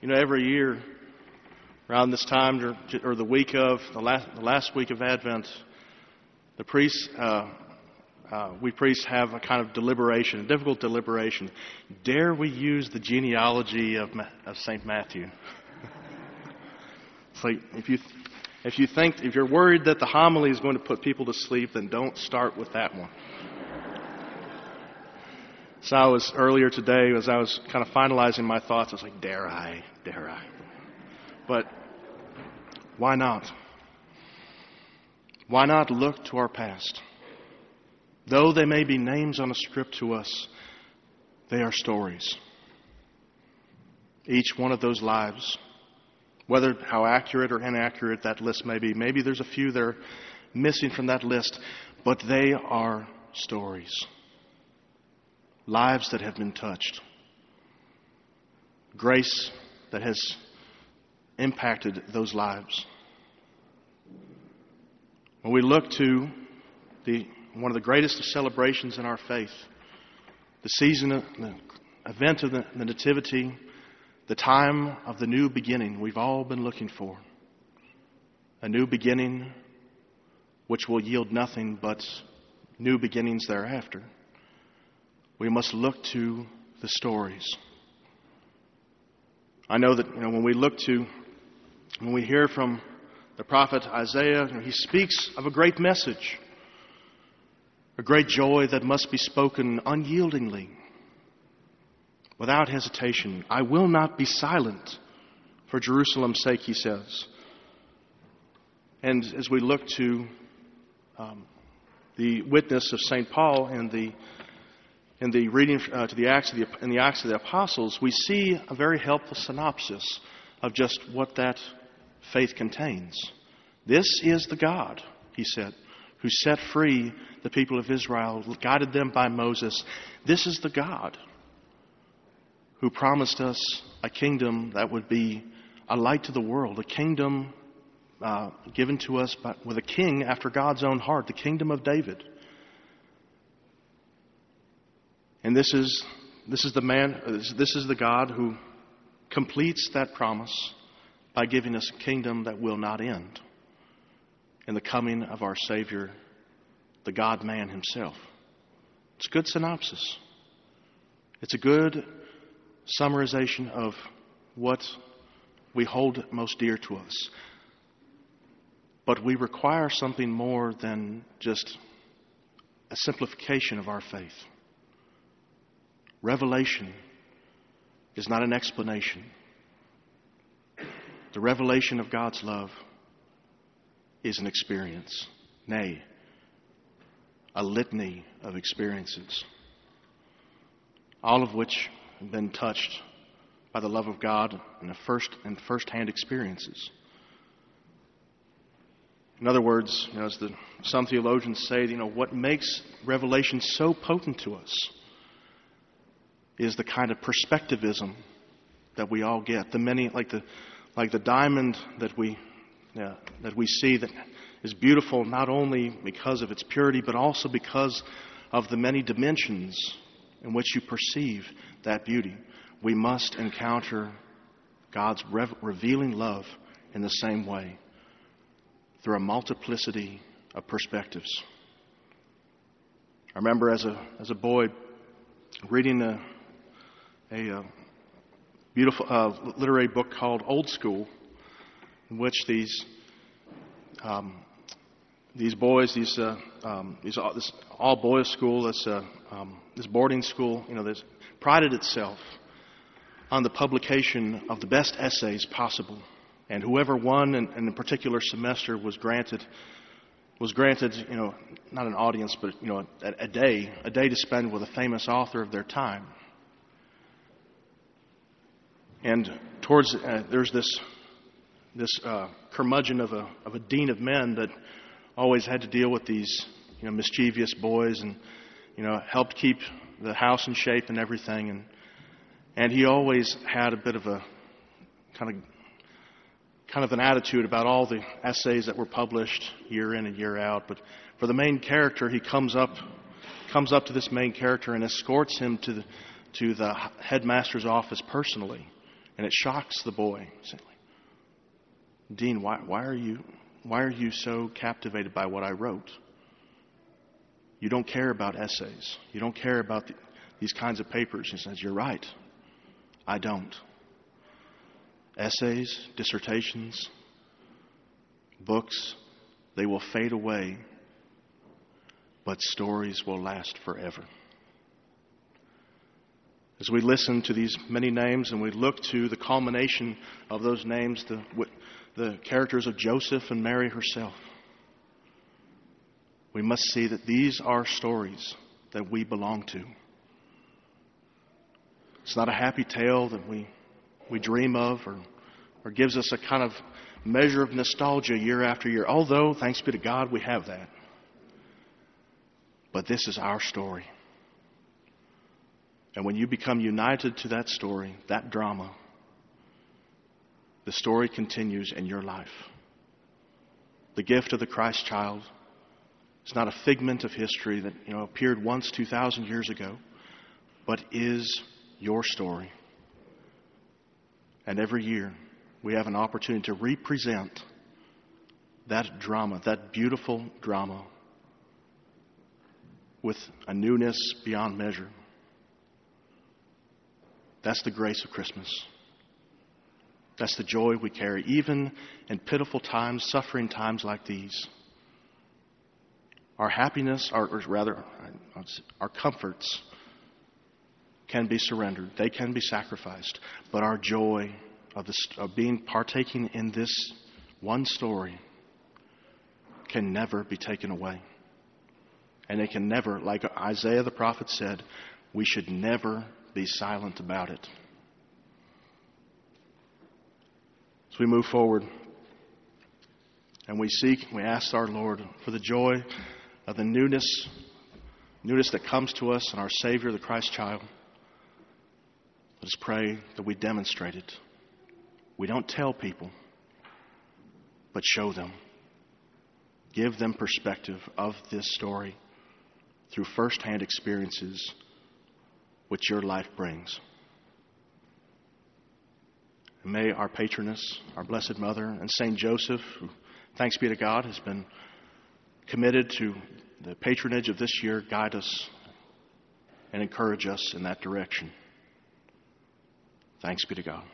You know, every year around this time, or, the week of the last, the last week of Advent, the priests, uh, uh, we priests have a kind of deliberation, a difficult deliberation. Dare we use the genealogy of, of Saint Matthew? it's like if you if you think if you're worried that the homily is going to put people to sleep, then don't start with that one. So I was earlier today, as I was kind of finalizing my thoughts, I was like, dare I, dare I? But why not? Why not look to our past? Though they may be names on a script to us, they are stories. Each one of those lives, whether how accurate or inaccurate that list may be, maybe there's a few that are missing from that list, but they are stories lives that have been touched, grace that has impacted those lives. When we look to the, one of the greatest celebrations in our faith, the season, of, the event of the, the Nativity, the time of the new beginning we've all been looking for. A new beginning which will yield nothing but new beginnings thereafter we must look to the stories. I know that you know, when we look to, when we hear from the prophet Isaiah, you know, he speaks of a great message, a great joy that must be spoken unyieldingly, without hesitation. I will not be silent for Jerusalem's sake, he says. And as we look to um, the witness of St. Paul and the in the reading uh, to the Acts of the, in the Acts of the Apostles, we see a very helpful synopsis of just what that faith contains. This is the God, he said, who set free the people of Israel, guided them by Moses. This is the God who promised us a kingdom that would be a light to the world, a kingdom uh, given to us by, with a king after God's own heart, the kingdom of David. And this is, this is the man, this is the God who completes that promise by giving us a kingdom that will not end in the coming of our Savior, the God man himself. It's a good synopsis. It's a good summarization of what we hold most dear to us. But we require something more than just a simplification of our faith. Revelation is not an explanation. The revelation of God's love is an experience, nay, a litany of experiences, all of which have been touched by the love of God in the first and first-hand experiences. In other words, you know, as the, some theologians say, you know, what makes Revelation so potent to us is the kind of perspectivism that we all get. The many, like the, like the diamond that we, yeah, that we see that is beautiful not only because of its purity, but also because of the many dimensions in which you perceive that beauty. We must encounter God's rev- revealing love in the same way through a multiplicity of perspectives. I remember as a, as a boy reading a, a uh, beautiful uh, literary book called Old School, in which these um, these boys, these uh, um, these uh, this all boys school, this uh, um, this boarding school, you know, this prided itself on the publication of the best essays possible, and whoever won in, in a particular semester was granted was granted, you know, not an audience, but you know, a, a day, a day to spend with a famous author of their time. And towards uh, there's this this uh, curmudgeon of a of a dean of men that always had to deal with these you know mischievous boys and you know helped keep the house in shape and everything. And and he always had a bit of a kind of kind of an attitude about all the essays that were published year in and year out. But for the main character he comes up comes up to this main character and escorts him to the, to the headmaster's office personally And it shocks the boy. Dean, why, why, are you, why are you so captivated by what I wrote? You don't care about essays. You don't care about the, these kinds of papers. He says, You're right. I don't. Essays, dissertations, books, they will fade away, but stories will last forever. As we listen to these many names and we look to the culmination of those names, the, the characters of Joseph and Mary herself, we must see that these are stories that we belong to. It's not a happy tale that we, we dream of or, or gives us a kind of measure of nostalgia year after year, although, thanks be to God, we have that. But this is our story. And when you become united to that story, that drama, the story continues in your life. The gift of the Christ child is not a figment of history that you know, appeared once 2,000 years ago, but is your story. And every year, we have an opportunity to represent that drama, that beautiful drama, with a newness beyond measure. That's the grace of Christmas. That's the joy we carry, even in pitiful times, suffering times like these. Our happiness, or, rather, our comforts, can be surrendered. They can be sacrificed. But our joy of, of being partaking in this one story can never be taken away. And it can never, like Isaiah the prophet said, we should never be silent about it. As we move forward and we seek, we ask our Lord for the joy of the newness, newness that comes to us in our Savior, the Christ child. Let us pray that we demonstrate it. We don't tell people, but show them. Give them perspective of this story through firsthand experiences which your life brings. And may our patroness, our Blessed Mother, and Saint Joseph, who, thanks be to God, has been committed to the patronage of this year, guide us and encourage us in that direction. Thanks be to God.